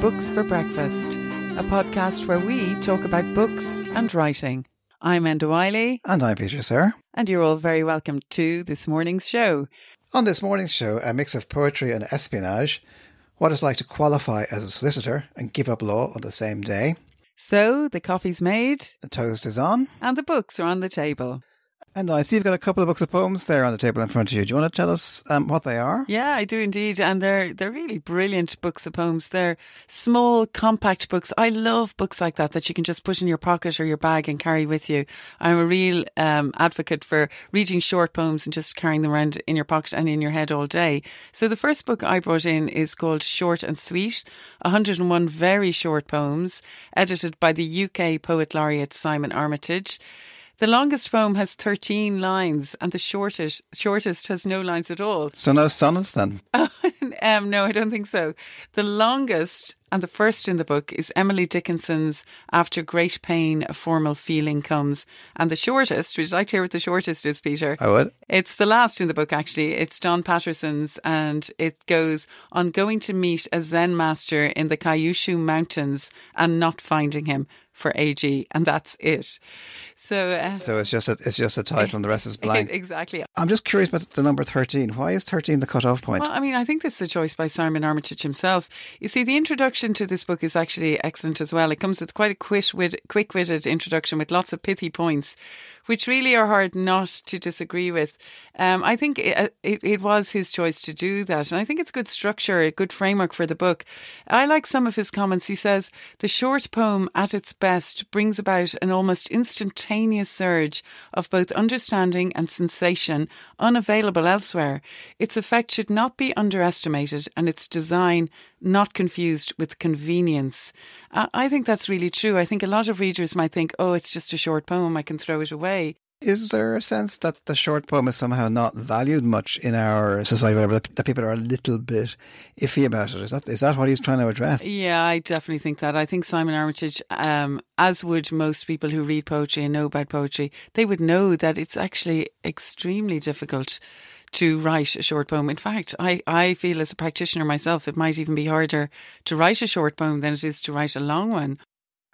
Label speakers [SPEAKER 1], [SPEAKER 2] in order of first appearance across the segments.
[SPEAKER 1] Books for Breakfast, a podcast where we talk about books and writing. I'm Enda Wyley,
[SPEAKER 2] And I'm Peter Sirr.
[SPEAKER 1] and you're all very welcome to this morning's show.
[SPEAKER 2] On this morning's show, a mix of poetry and espionage, what it's like to qualify as a solicitor and give up law on the same day.
[SPEAKER 1] So the coffee's made
[SPEAKER 2] The toast is on.
[SPEAKER 1] and the books are on the table.
[SPEAKER 2] And I see you've got a couple of books of poems there on the table in front of you. Do you want to tell us um, what they are?
[SPEAKER 1] Yeah, I do indeed, and they're they're really brilliant books of poems. They're small, compact books. I love books like that that you can just put in your pocket or your bag and carry with you. I'm a real um, advocate for reading short poems and just carrying them around in your pocket and in your head all day. So the first book I brought in is called Short and Sweet: 101 very short poems, edited by the UK poet laureate Simon Armitage. The longest poem has 13 lines, and the shortest shortest has no lines at all.
[SPEAKER 2] So no sonnets then.
[SPEAKER 1] um, no, I don't think so. The longest and the first in the book is Emily Dickinson's After Great Pain, a Formal Feeling Comes. And the shortest, would you like to hear what the shortest is, Peter?
[SPEAKER 2] I would.
[SPEAKER 1] It's the last in the book, actually. It's Don Paterson's, and it goes on going to meet a Zen master in the Kyushu Mountains and not finding him for AG, and that's it. So, uh,
[SPEAKER 2] So it's just a, it's just a title and the rest is blank.
[SPEAKER 1] exactly.
[SPEAKER 2] I'm just curious about the number 13. Why is 13 the cut-off point?
[SPEAKER 1] Well, I mean, I think this is a choice by Simon Armitage himself. You see, the introduction to this book is actually excellent as well. It comes with quite a quick wit- quick-witted introduction with lots of pithy points, which really are hard not to disagree with. Um, I think it, it, it was his choice to do that, and I think it's good structure, a good framework for the book. I like some of his comments. He says the short poem, at its best, brings about an almost instantaneous surge of both understanding and sensation unavailable elsewhere. Its effect should not be underestimated, and its design not confused with convenience. I think that's really true. I think a lot of readers might think, oh, it's just a short poem, I can throw it away.
[SPEAKER 2] Is there a sense that the short poem is somehow not valued much in our society, whatever, that, that people are a little bit iffy about it? Is that is that what he's trying to address?
[SPEAKER 1] Yeah, I definitely think that. I think Simon Armitage, um, as would most people who read poetry and know about poetry, they would know that it's actually extremely difficult to write a short poem. In fact, I, I feel as a practitioner myself, it might even be harder to write a short poem than it is to write a long one.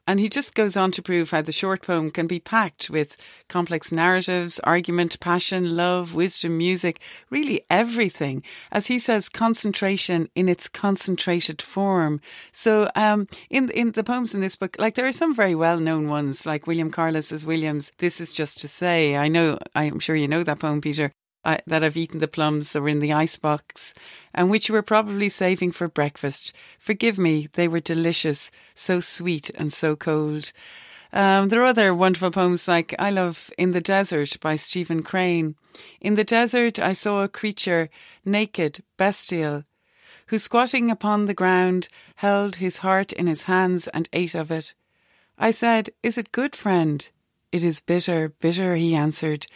[SPEAKER 1] And he just goes on to prove how the short poem can be packed with complex narratives, argument, passion, love, wisdom, music, really everything. As he says, concentration in its concentrated form. So, um, in in the poems in this book, like there are some very well known ones, like William Carlos's Williams. This is just to say. I know. I'm sure you know that poem, Peter. That I've eaten the plums that were in the icebox and which you were probably saving for breakfast. Forgive me, they were delicious, so sweet and so cold. Um, there are other wonderful poems like I love In the Desert by Stephen Crane. In the desert, I saw a creature, naked, bestial, who squatting upon the ground held his heart in his hands and ate of it. I said, Is it good, friend? It is bitter, bitter, he answered,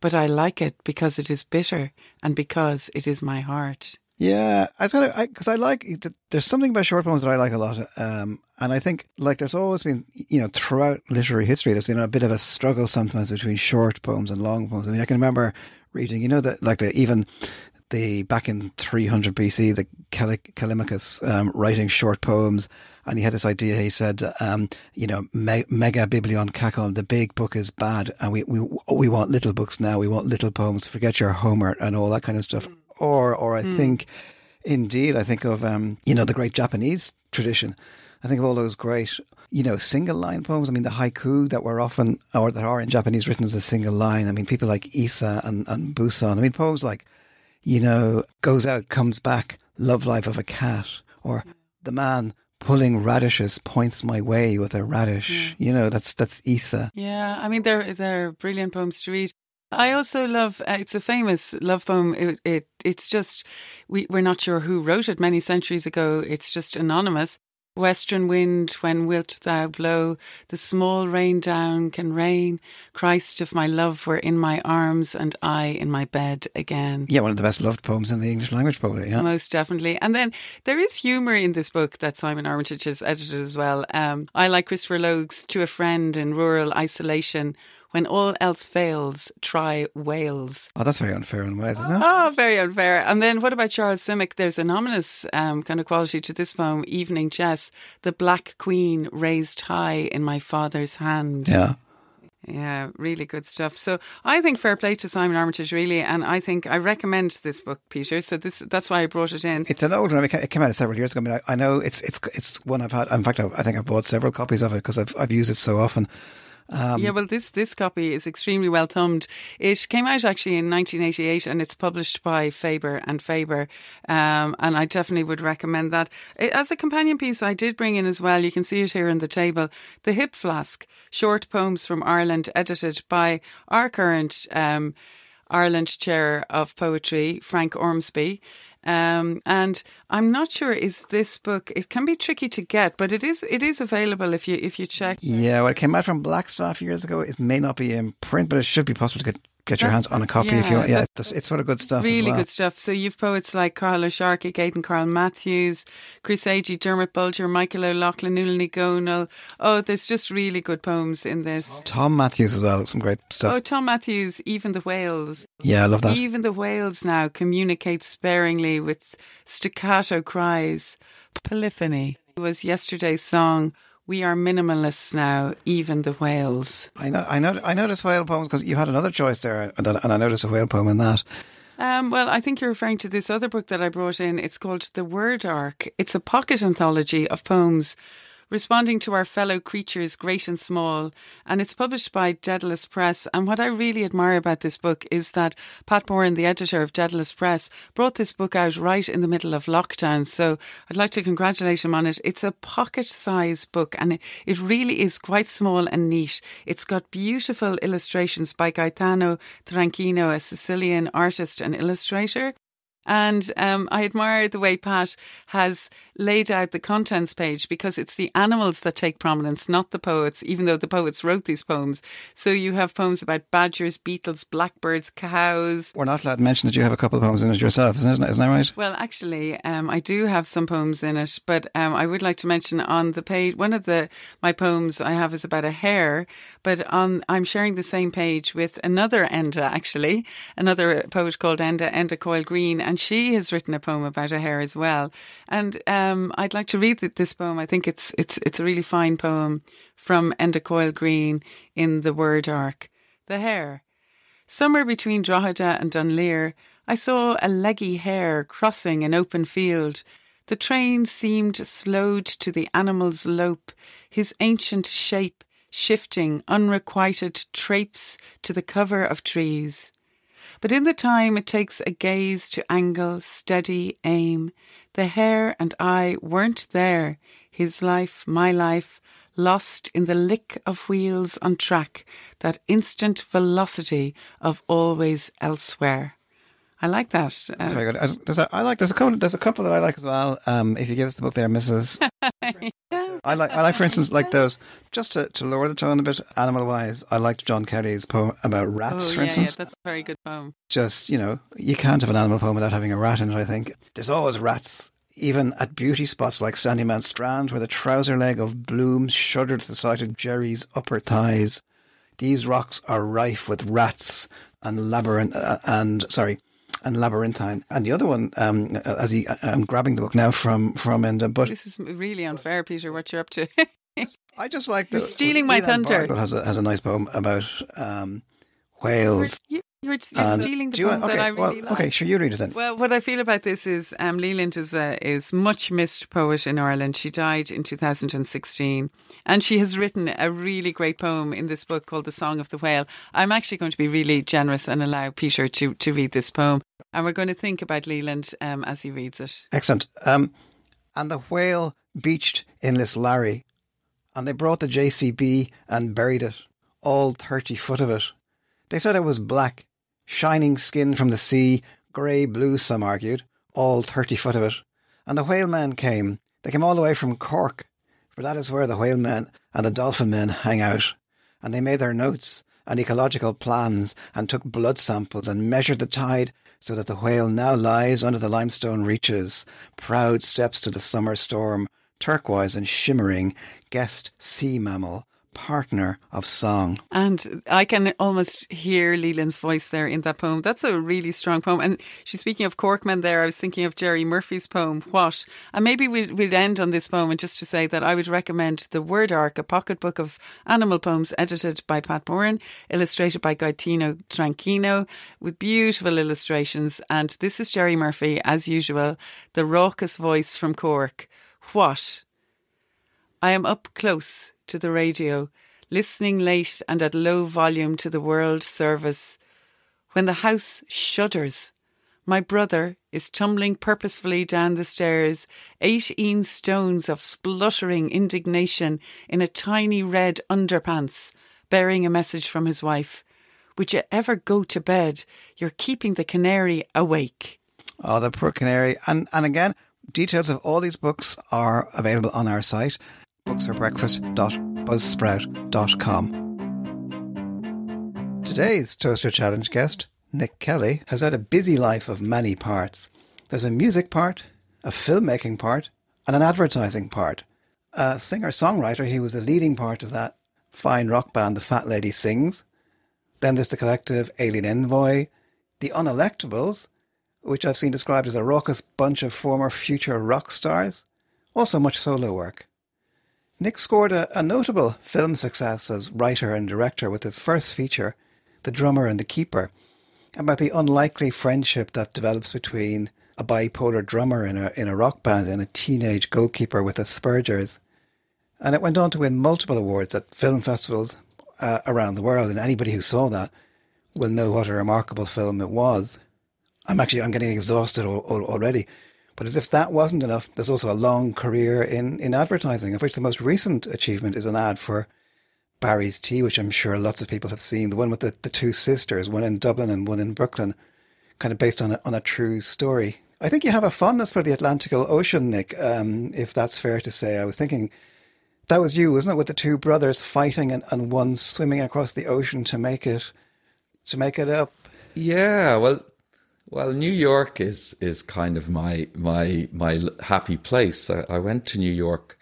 [SPEAKER 1] but I like it because it is bitter and because it is my heart.
[SPEAKER 2] Yeah, I kind of because I, like there's something about short poems that I like a lot, um, and I think like there's always been you know throughout literary history there's been a bit of a struggle sometimes between short poems and long poems. I mean, I can remember reading you know that like the even the back in 300 BC the Callimachus um, writing short poems, and he had this idea. He said, um, you know, me- mega biblion cacon, the big book is bad, and we we we want little books now. We want little poems. Forget your Homer and all that kind of stuff. Or or I
[SPEAKER 1] Mm.
[SPEAKER 2] think, indeed, I think of um, you know the great Japanese tradition. I think of all those great, you know, single line poems. I mean, the haiku that were often, or that are in Japanese written as a single line. I mean, people like Issa and, and Buson. I mean, poems like, you know, goes out, comes back, love life of a cat, or the man pulling radishes points my way with a radish. You know, that's that's Issa.
[SPEAKER 1] Yeah, I mean they're they're brilliant poems to read. I also love. Uh, it's a famous love poem. It, it it's just we we're not sure who wrote it many centuries ago. It's just anonymous. Western wind, when wilt thou blow? The small rain down can rain. Christ, if my love were in my arms and I in my bed again.
[SPEAKER 2] Yeah, one of the best loved poems in the English language, probably. Yeah.
[SPEAKER 1] Most definitely. And then there is humour in this book that Simon Armitage has edited as well. Um, I like Christopher Logue's To a Friend in Rural Isolation When all else fails, try Wales.
[SPEAKER 2] Oh, that's very unfair in Wales, isn't it?
[SPEAKER 1] Oh, very unfair. And then what about Charles Simic? There's an ominous um, kind of quality to this poem, Evening Chess. The Black Queen raised high in my father's hand.
[SPEAKER 2] Yeah.
[SPEAKER 1] Yeah, really good stuff. So I think fair play to Simon Armitage, really, and I think I recommend this book, Peter. So this that's why I brought it in.
[SPEAKER 2] It's an old one. It came out several years ago. I mean, I, I know it's it's it's one I've had. In fact, I, I think I've bought several copies of it because I've I've used it so often.
[SPEAKER 1] Um, yeah, well, this this copy is extremely well thumbed. It came out actually in 1988, and it's published by Faber and Faber. Um, and I definitely would recommend that as a companion piece. I did bring in as well. You can see it here on the table. The Hip Flask: Short Poems from Ireland, edited by our current. Um, Ireland Chair of Poetry, Frank Ormsby. Um, and I'm not sure is this book. It can be tricky to get, but it is it is available if you if you check.
[SPEAKER 2] Yeah, well, it came out from Blackstaff years ago. It may not be in print, but it should be possible to get get your hands on a copy yeah, if you want. Yeah, it's, it's sort of good stuff.
[SPEAKER 1] Really
[SPEAKER 2] well.
[SPEAKER 1] good stuff. So you've poets like Cathal Ó Searcaigh, Gaten Carl Matthews, Chris Agee, Dermot Bolger, Michael O'Loughlin, Nuala Ní Dhomhnaill. Oh, there's just really good poems in this.
[SPEAKER 2] Tom Matthews as well. Some great stuff.
[SPEAKER 1] Oh, Tom Matthews, even the whales.
[SPEAKER 2] Yeah, I love that.
[SPEAKER 1] Even the whales now communicate sparingly with staccato cries. Polyphony was yesterday's song we are minimalists now, even the whales.
[SPEAKER 2] I know, I know, I noticed whale poems because you had another choice there, and, and I noticed a whale poem in that.
[SPEAKER 1] Um, well, I think you're referring to this other book that I brought in. It's called The Word Ark. It's a pocket anthology of poems responding to our fellow creatures, great and small. And it's published by Dedalus Press. And what I really admire about this book is that Pat Boran, the editor of Dedalus Press, brought this book out right in the middle of lockdown. So I'd like to congratulate him on it. It's a pocket size book and it, it really is quite small and neat. It's got beautiful illustrations by Gaetano Tranchino, a Sicilian artist and illustrator. And um, I admire the way Pat has laid out the contents page because it's the animals that take prominence, not the poets, even though the poets wrote these poems. So you have poems about badgers, beetles, blackbirds, cows.
[SPEAKER 2] We're not allowed to mention that you have a couple of poems in it yourself, isn't, it? isn't that right?
[SPEAKER 1] Well, actually, um, I do have some poems in it, but um, I would like to mention on the page, one of the my poems I have is about a hare, but on I'm sharing the same page with another Enda, actually, another poet called Enda, Enda Coyle-Greene, and and she has written a poem about her hair as well. And um, I'd like to read this poem. I think it's it's it's a really fine poem from Enda Coyle-Greene in the Word Ark. The hare. Somewhere between Drogheda and Dunleer, I saw a leggy hare crossing an open field. The train seemed slowed to the animal's lope, his ancient shape shifting unrequited trapes to the cover of trees. But in the time it takes a gaze to angle, steady aim, the hare and I weren't there. His life, my life, lost in the lick of wheels on track, that instant velocity of always elsewhere. I like that.
[SPEAKER 2] Uh, very good. There's a, I like. There's a couple. There's a couple that I like as well. Um, if you give us the book there, Mrs. I like. I like, for instance, like those. Just to, to lower the tone a bit, animal wise, I liked John Kelly's poem about rats.
[SPEAKER 1] Oh,
[SPEAKER 2] for
[SPEAKER 1] yeah,
[SPEAKER 2] instance,
[SPEAKER 1] yeah, that's a very good poem.
[SPEAKER 2] Just you know, you can't have an animal poem without having a rat in it. I think there's always rats. Even at beauty spots like Sandymount Strand, where the trouser leg of blooms shuddered at the sight of Gerty's upper thighs, these rocks are rife with rats and labyrinth uh, and sorry and Labyrinthine. And the other one, um, as he, I'm grabbing the book now from from Enda, but
[SPEAKER 1] this is really unfair, Peter. What you're up to?
[SPEAKER 2] I just like the
[SPEAKER 1] You're stealing my thunder.
[SPEAKER 2] Has a has a nice poem about um, whales.
[SPEAKER 1] You're, you're, stealing the poem
[SPEAKER 2] okay,
[SPEAKER 1] that I really
[SPEAKER 2] well,
[SPEAKER 1] like.
[SPEAKER 2] Okay, sure, you read it then.
[SPEAKER 1] Well, what I feel about this is um, Leland is a is much missed poet in Ireland. She died in 2016, and she has written a really great poem in this book called "The Song of the Whale." I'm actually going to be really generous and allow Peter to to read this poem, and we're going to think about Leland um, as he reads it.
[SPEAKER 2] Excellent. Um, and the whale beached in Lislarry, and they brought the JCB and buried it, all thirty foot of it. They said it was black, shining skin from the sea, grey blue, some argued, all thirty foot of it. And the whalemen came. They came all the way from Cork, for that is where the whalemen and the dolphin men hang out. And they made their notes and ecological plans and took blood samples and measured the tide so that the whale now lies under the limestone reaches, proud steps to the summer storm, turquoise and shimmering, guest sea mammal, partner of song.
[SPEAKER 1] And I can almost hear Leland's voice there in that poem. That's a really strong poem. And she's speaking of Corkmen there. I was thinking of Gerry Murphy's poem, What? And maybe we'd, we'd end on this poem and just to say that I would recommend The Word Ark, a pocket book of animal poems edited by Pat Boran, illustrated by Gaetano Tranchino, with beautiful illustrations. And this is Jerry Murphy, as usual, the raucous voice from Cork. What? I am up close to the radio, listening late and at low volume to the World Service. When the house shudders, my brother is tumbling purposefully down the stairs, eighteen stones of spluttering indignation in a tiny red underpants, bearing a message from his wife. Would you ever go to bed? You're keeping the canary awake.
[SPEAKER 2] Oh, the poor canary. And and again, details of all these books are available on our site booksforbreakfast.buzzsprout.com. Today's Toaster Challenge guest, Nick Kelly, has had a busy life of many parts. There's a music part, a filmmaking part, and an advertising part. A singer songwriter, he was the leading part of that fine rock band, The Fat Lady Sings. Then there's the collective Alien Envoy, The Unelectables, which I've seen described as a raucous bunch of former future rock stars. Also, much solo work. Nick scored a, a, notable film success as writer and director with his first feature, The Drummer and the Keeper, about the unlikely friendship that develops between a bipolar drummer in a, in a rock band and a teenage goalkeeper with Asperger's. And it went on to win multiple awards at film festivals uh, around the world, and anybody who saw that will know what a remarkable film it was. I'm actually I'm getting exhausted already but as if that wasn't enough, there's also a long career in, in advertising, of which the most recent achievement is an ad for Barry's Tea, which I'm sure lots of people have seen. The one with the, the two sisters, one in Dublin and one in Brooklyn, kind of based on a, on a true story. I think you have a fondness for the Atlantic Ocean, Nick, um, if that's fair to say. I was thinking that was you, wasn't it, with the two brothers fighting and, and one swimming across the ocean to make it to make it up.
[SPEAKER 3] Yeah, well, well, New York is is kind of my my my happy place. I, I went to New York.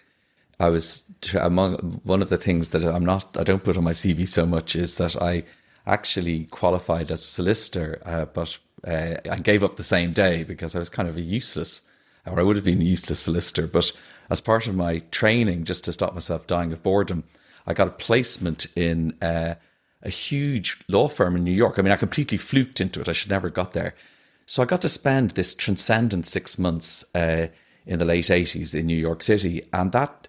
[SPEAKER 3] I was among one of the things that I'm not. I don't put on my CV so much is that I actually qualified as a solicitor, uh, but uh, I gave up the same day because I was kind of a useless, or I would have been a useless solicitor. But as part of my training, just to stop myself dying of boredom, I got a placement in. Uh, a huge law firm in New York. I mean, I completely fluked into it. I should never got there. So I got to spend this transcendent six months uh, in the late 80s in New York City. And that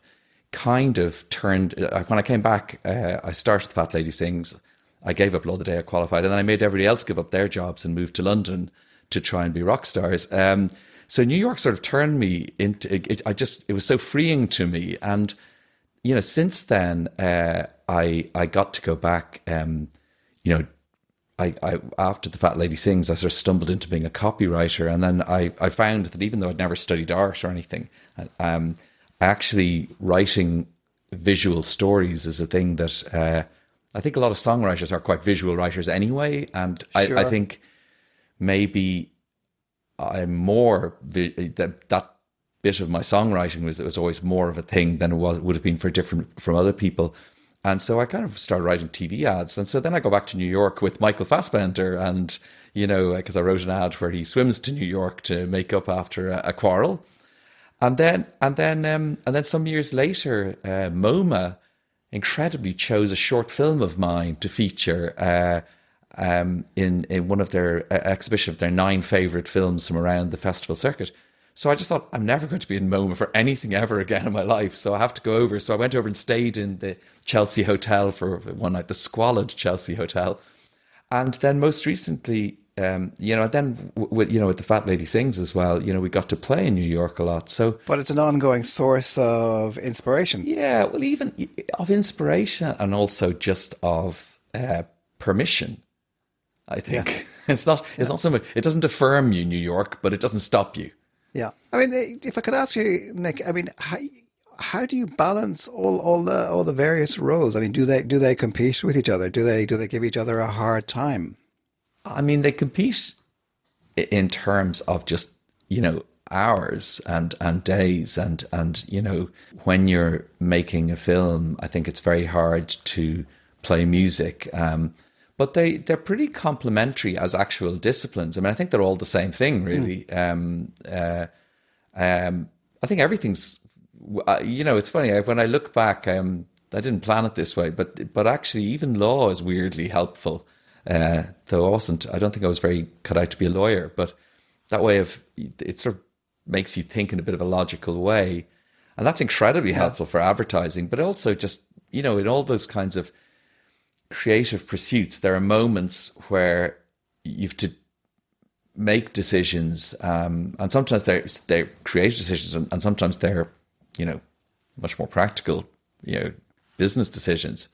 [SPEAKER 3] kind of turned, uh, when I came back, uh, I started Fat Lady Sings. I gave up Law the Day I qualified. And then I made everybody else give up their jobs and move to London to try and be rock stars. Um, so New York sort of turned me into, it, I just, it was so freeing to me. And, you know, since then, uh, I, I got to go back, um, you know, I, I after the Fat Lady Sings, I sort of stumbled into being a copywriter, and then I, I found that even though I'd never studied art or anything, um, actually writing visual stories is a thing that uh, I think a lot of songwriters are quite visual writers anyway, and sure. I, I, think maybe I'm more that that bit of my songwriting was it was always more of a thing than it was would have been for different from other people. And so I kind of started writing TV ads. And so then I go back to New York with Michael Fassbender and, you know, because I wrote an ad where he swims to New York to make up after a, a quarrel. And then, and then, um, and then some years later, uh, MoMA incredibly chose a short film of mine to feature uh, um, in in one of their uh, exhibition of their nine favorite films from around the festival circuit. So I just thought I'm never going to be in MoMA for anything ever again in my life. So I have to go over. So I went over and stayed in the Chelsea Hotel for one night, the squalid Chelsea Hotel. And then most recently, um, you know, then with you know with the Fat Lady Sings as well, you know, we got to play in New York a lot. So,
[SPEAKER 2] but it's an ongoing source of inspiration.
[SPEAKER 3] Yeah, well, even of inspiration and also just of uh, permission. I think yeah. it's not. It's yeah. not so much. It doesn't affirm you, New York, but it doesn't stop you.
[SPEAKER 2] Yeah, I mean, if I could ask you, Nick, I mean, how, how do you balance all, all the all the various roles? I mean, do they do they compete with each other? Do they do they give each other a hard time?
[SPEAKER 3] I mean, they compete in terms of just you know hours and and days and and you know when you're making a film i think it's very hard to play music um, but they they're pretty complementary as actual disciplines i mean i think they're all the same thing really mm. um, uh, um, i think everything's uh, you know it's funny when i look back um, i didn't plan it this way but but actually even law is weirdly helpful uh, though i wasn't i don't think i was very cut out to be a lawyer but that way of it sort of makes you think in a bit of a logical way. And that's incredibly yeah. helpful for advertising, but also just, you know, in all those kinds of creative pursuits, there are moments where you've to make decisions. Um, and sometimes they're, they're creative decisions and, and sometimes they're, you know, much more practical, you know, business decisions.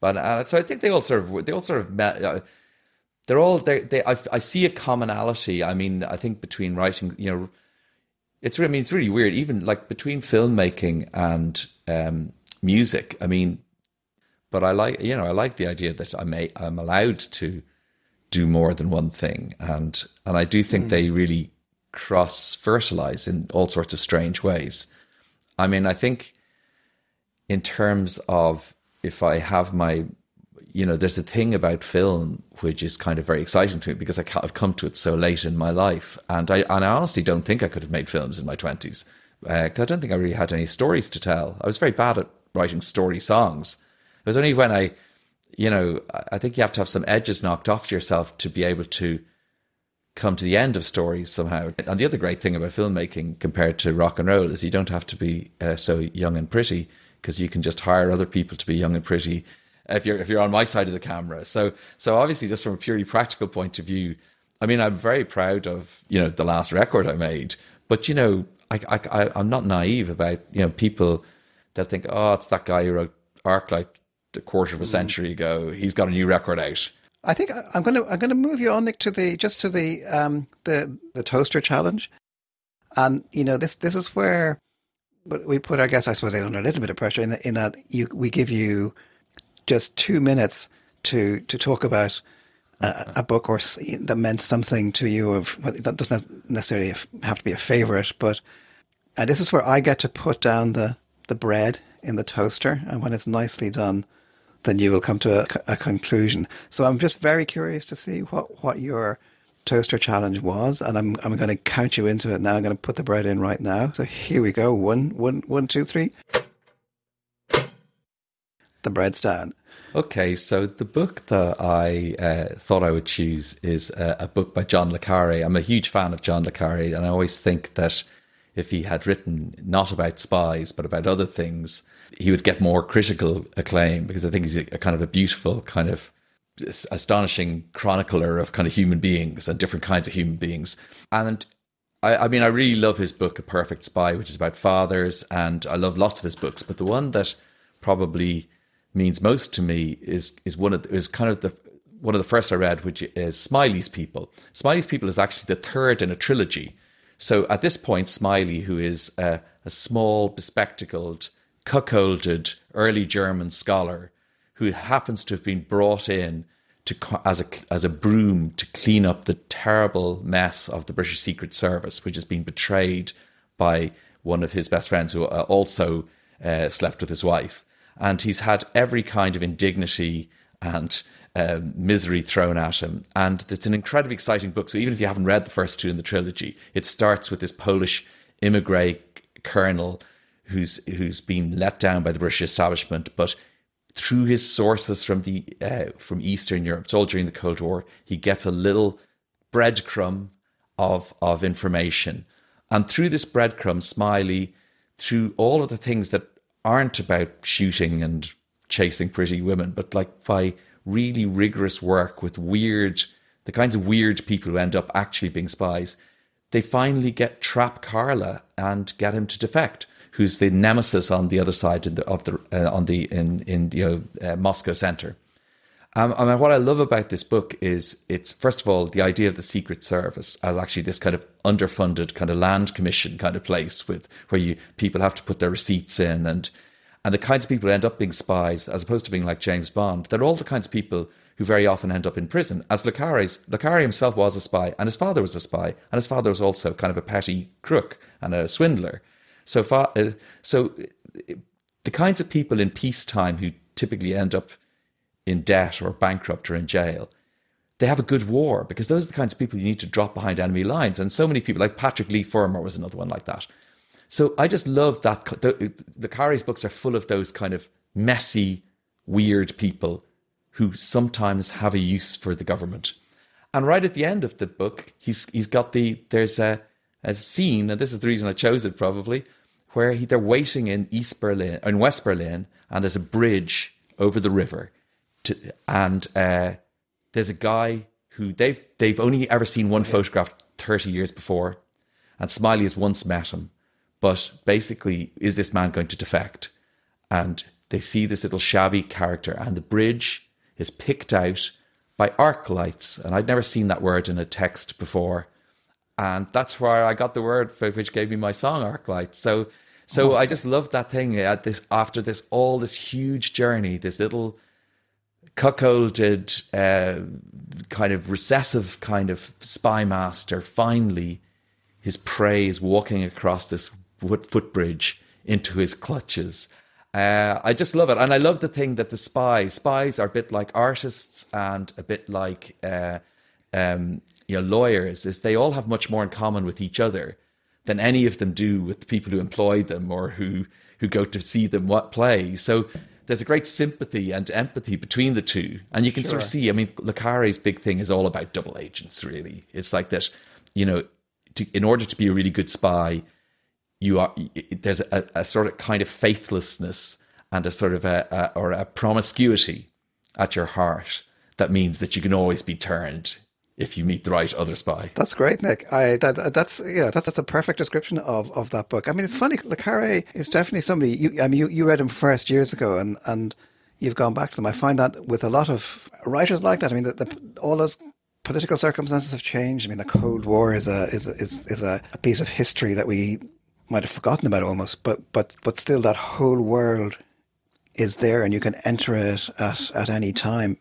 [SPEAKER 3] But uh, so I think they all sort of, they all sort of met, uh, they're all, they, they, I, I see a commonality. I mean, I think between writing, you know, it's I mean it's really weird. Even like between filmmaking and um, music. I mean, but I like you know I like the idea that I'm a, I'm allowed to do more than one thing, and and I do think mm. they really cross fertilize in all sorts of strange ways. I mean, I think in terms of if I have my you know, there's a thing about film which is kind of very exciting to me because I, have come to it so late in my life, and I and I honestly don't think I could have made films in my twenties uh, I don't think I really had any stories to tell. I was very bad at writing story songs. It was only when I, you know, I think you have to have some edges knocked off yourself to be able to come to the end of stories somehow. And the other great thing about filmmaking compared to rock and roll is you don't have to be uh, so young and pretty because you can just hire other people to be young and pretty if you're if you're on my side of the camera. So so obviously, just from a purely practical point of view, I mean, I'm very proud of you know the last record I made. But you know, I I, I am not naive about you know people that think, oh, it's that guy who wrote Arclight a quarter of a mm. century ago. He's got a new record out.
[SPEAKER 2] I think I'm going to I'm going to move you on, Nick, to the just to the um the the toaster challenge, and you know this this is where, but we put our guests, I suppose, under a little bit of pressure in, the, in that you we give you just two minutes to to talk about a, a book or that meant something to you. Of well, that doesn't necessarily have to be a favorite, but and this is where I get to put down the the bread in the toaster, and when it's nicely done, then you will come to a, a conclusion. So I'm just very curious to see what what your toaster challenge was, and I'm I'm going to count you into it now. I'm going to put the bread in right now. So here we go. One, one, one, two, three the bread's down.
[SPEAKER 3] Okay, so the book that I uh, thought I would choose is a, a, book by John le Carre. I'm a huge fan of John le Carre, and I always think that if he had written not about spies but about other things, he would get more critical acclaim because I think he's a, a kind of a beautiful, kind of astonishing chronicler of kind of human beings and different kinds of human beings. And I, I mean, I really love his book, A Perfect Spy, which is about fathers, and I love lots of his books. But the one that probably means most to me is is one of the, is kind of the one of the first I read, which is Smiley's People. Smiley's People is actually the third in a trilogy. So at this point, Smiley, who is a, a small, bespectacled, cuckolded early German scholar, who happens to have been brought in to as a as a broom to clean up the terrible mess of the British Secret Service, which has been betrayed by one of his best friends who uh, also uh, slept with his wife and he's had every kind of indignity and uh, misery thrown at him. And it's an incredibly exciting book. So even if you haven't read the first two in the trilogy, it starts with this Polish immigrant colonel who's who's been let down by the British establishment, but through his sources from the uh, from Eastern Europe, it's all during the Cold War, he gets a little breadcrumb of of information, and through this breadcrumb, Smiley, through all of the things that aren't about shooting and chasing pretty women, but like by really rigorous work with weird, the kinds of weird people who end up actually being spies, they finally get trap Karla and get him to defect. Who's the nemesis on the other side the, of the uh, on the in in you know uh, Moscow center? Um, mean, what I love about this book is it's first of all the idea of the Secret Service as actually this kind of underfunded kind of land commission kind of place with where you people have to put their receipts in and and the kinds of people who end up being spies as opposed to being like James Bond. They're all the kinds of people who very often end up in prison. As Le Carre's, Le Carre himself was a spy, and his father was a spy, and his father was also kind of a petty crook and a swindler. So, far, uh, so uh, the kinds of people in peacetime who typically end up in debt or bankrupt or in jail, they have a good war because those are the kinds of people you need to drop behind enemy lines. And so many people, like Patrick Leigh Fermor was another one like that. So I just love that. The, the Carre's books are full of those kind of messy, weird people who sometimes have a use for the government. And right at the end of the book, he's he's got the there's a a scene, and this is the reason I chose it probably, where he, they're waiting in East Berlin, in West Berlin, and there's a bridge over the river, to, and uh, there's a guy who they've they've only ever seen one photograph thirty years before, and Smiley has once met him, but basically, is this man going to defect? And they see this little shabby character, and the bridge is picked out by arc lights, and I'd never seen that word in a text before and that's where I got the word for which gave me my song Arclight. So so oh. I just loved that thing at this after this all this huge journey, this little cuckolded uh, kind of recessive kind of spy master finally his prey is walking across this wood footbridge into his clutches. Uh, I just love it, and I love the thing that the spies spies are a bit like artists and a bit like uh, um, you know lawyers is they all have much more in common with each other than any of them do with the people who employ them or who who go to see them what play. So there's a great sympathy and empathy between the two, and you can sure. sort of see. I mean, Le Carre's big thing is all about double agents. Really, it's like that. You know, to, in order to be a really good spy, you are there's a, a sort of kind of faithlessness and a sort of a, a or a promiscuity at your heart that means that you can always be turned if you meet the right other spy.
[SPEAKER 2] That's great, Nick. I that, that's yeah, that's that's a perfect description of, of that book. I mean, it's funny. Le Carre is definitely somebody. You, I mean, you, you read him first years ago, and and you've gone back to them. I find that with a lot of writers like that. I mean, the, the, all those political circumstances have changed. I mean, the Cold War is a is is is a, a piece of history that we might have forgotten about almost, but but but still, that whole world is there, and you can enter it at at any time.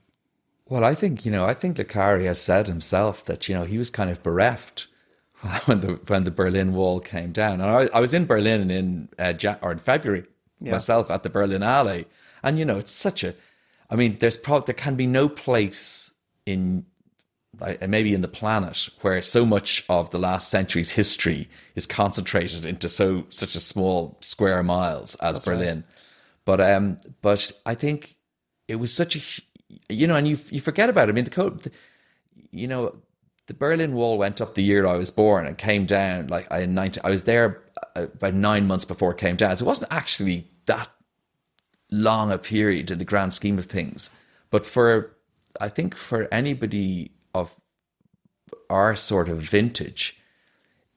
[SPEAKER 3] Well, I think you know. I think Carre has said himself that you know he was kind of bereft when the when the Berlin Wall came down. And I, I was in Berlin in uh, or in February yeah. myself at the Berlinale, and you know it's such a. I mean, there's probably there can be no place in maybe in the planet where so much of the last century's history is concentrated into so such a small square miles as That's Berlin. Right. But um, but I think it was such a you know, and you you forget about it. I mean, the code, the, you know, the Berlin Wall went up the year I was born and came down like I 19, I was there uh, about nine months before it came down. So it wasn't actually that long a period in the grand scheme of things. But for I think for anybody of our sort of vintage,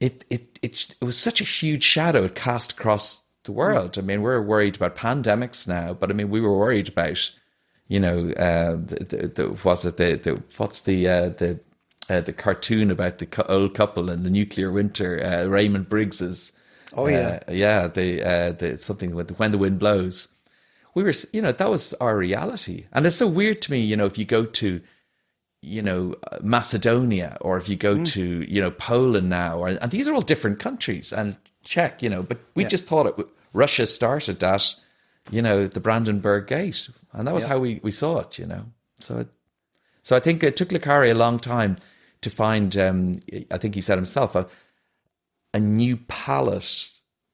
[SPEAKER 3] it it it, it was such a huge shadow it cast across the world. Mm. I mean, we're worried about pandemics now, but I mean, we were worried about you know, uh, the, the, the, was it the, the what's the uh, the uh, the cartoon about the old couple and the nuclear winter, uh, Raymond Briggs's.
[SPEAKER 2] Oh yeah,
[SPEAKER 3] uh, yeah. The uh, the something with when the wind blows. We were, you know, that was our reality, and it's so weird to me. You know, if you go to, you know, Macedonia or if you go mm. to, you know, Poland now, or, and these are all different countries, and Czech, you know, but we yeah. just thought it. Russia started that you know, the Brandenburg Gate. And that was yeah. how we, we saw it, you know. So it, so I think it took Le a long time to find, um, I think he said himself, a, a new palette.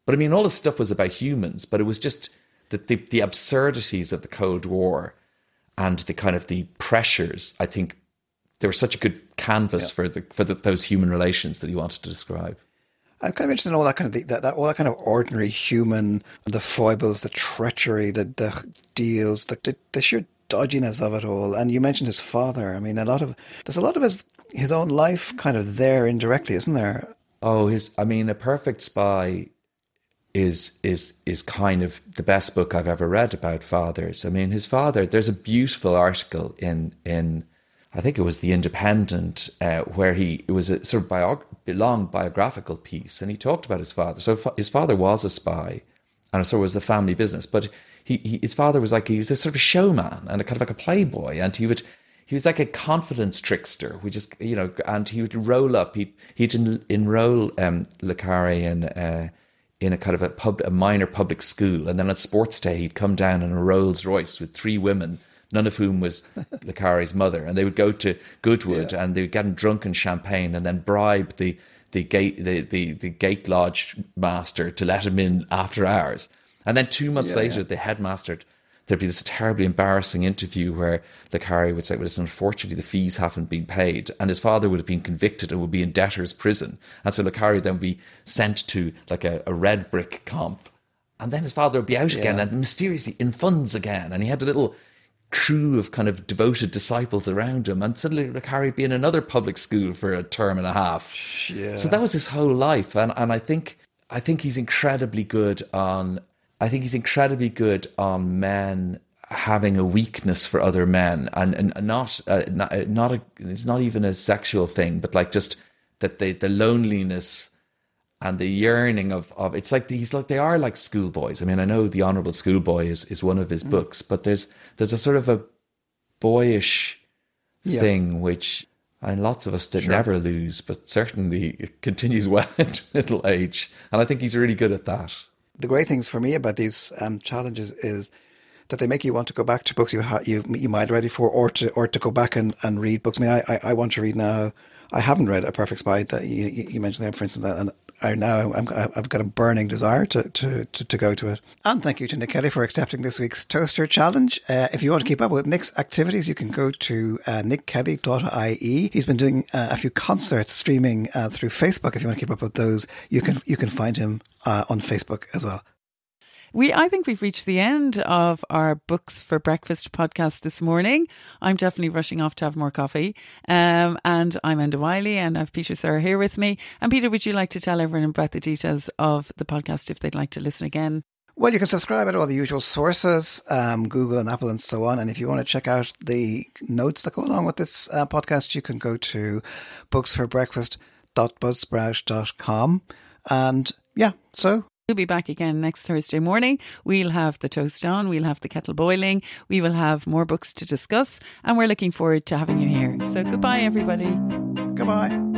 [SPEAKER 3] But I mean, all this stuff was about humans, but it was just the, the, the absurdities of the Cold War and the kind of the pressures. I think there was such a good canvas yeah. for the for the, those human relations that he wanted to describe.
[SPEAKER 2] I'm kind of interested in all that kind of that, that all that kind of ordinary human, the foibles, the treachery, the the deals, the, the, the sheer dodginess of it all. And you mentioned his father. I mean, a lot of there's a lot of his his own life kind of there indirectly, isn't there?
[SPEAKER 3] Oh, his. I mean, a perfect spy is is is kind of the best book I've ever read about fathers. I mean, his father. There's a beautiful article in in I think it was the Independent, uh, where he it was a sort of biog- long biographical piece, and he talked about his father. So fa- his father was a spy, and so was the family business. But he, he, his father was like he was a sort of a showman and a kind of like a playboy, and he would he was like a confidence trickster. We just, you know, and he would roll up. He'd he'd en- enroll um, in uh, in a kind of a pub, a minor public school, and then on sports day he'd come down in a Rolls Royce with three women, none of whom was Le Carre's mother, and they would go to Goodwood
[SPEAKER 2] Yeah.
[SPEAKER 3] and they would get him drunk in champagne, and then bribe the the gate the, the, the gate lodge master to let him in after hours. And then two months
[SPEAKER 2] Yeah,
[SPEAKER 3] later,
[SPEAKER 2] yeah.
[SPEAKER 3] the headmaster there'd be this terribly embarrassing interview where Carre would say, Well, it's unfortunately the fees haven't been paid. And his father would have been convicted and would be in debtor's prison. And so Carre then would be sent to like a, a red brick comp. And then his father would be out again
[SPEAKER 2] Yeah.
[SPEAKER 3] and mysteriously in funds again. And he had a little crew of kind of devoted disciples around him. And suddenly Carre would be in another public school for a term and a half.
[SPEAKER 2] Yeah.
[SPEAKER 3] So that was his whole life, and and I think I think he's incredibly good on. I think he's incredibly good on men having a weakness for other men, and and not uh, not, not a. It's not even a sexual thing, but like just that the the loneliness and the yearning of of it's like he's like they are like schoolboys. I mean, I know the Honourable Schoolboy is is one of his books, but there's there's a sort of a boyish
[SPEAKER 2] Yeah.
[SPEAKER 3] thing which and lots of us did never lose, but certainly it continues well into middle age. And I think he's really good at that.
[SPEAKER 2] the great things for me about these um, challenges is that they make you want to go back to books you ha- you you might read before, or to or to go back and, and read books. I mean, I, I, I want to read now. I haven't read A Perfect Spy that you, you you mentioned there, for instance, and I now I'm, I've got a burning desire to, to, to, to go to it. And thank you to Nick Kelly for accepting this week's Toaster Challenge. Uh, if you want to keep up with Nick's activities, you can go to uh, nickkelly.ie. He's been doing uh, a few concerts streaming uh, through Facebook. If you want to keep up with those, you can you can find him uh, on Facebook as well.
[SPEAKER 1] We, I think we've reached the end of our Books for Breakfast podcast this morning. I'm definitely rushing off to have more coffee. Um, and I'm Enda Wyley and I have Peter Sirr here with me. And Peter, would you like to tell everyone about the details of the podcast if they'd like to listen again?
[SPEAKER 2] Well, you can subscribe at all the usual sources, um, Google and Apple and so on. And if you want to check out the notes that go along with this uh, podcast, you can go to booksforbreakfast.buzzsprout.com. And yeah, so
[SPEAKER 1] We'll be back again next Thursday morning. We'll have the toast on, we'll have the kettle boiling, we will have more books to discuss, and we're looking forward to having you here. So goodbye, everybody.
[SPEAKER 2] goodbye.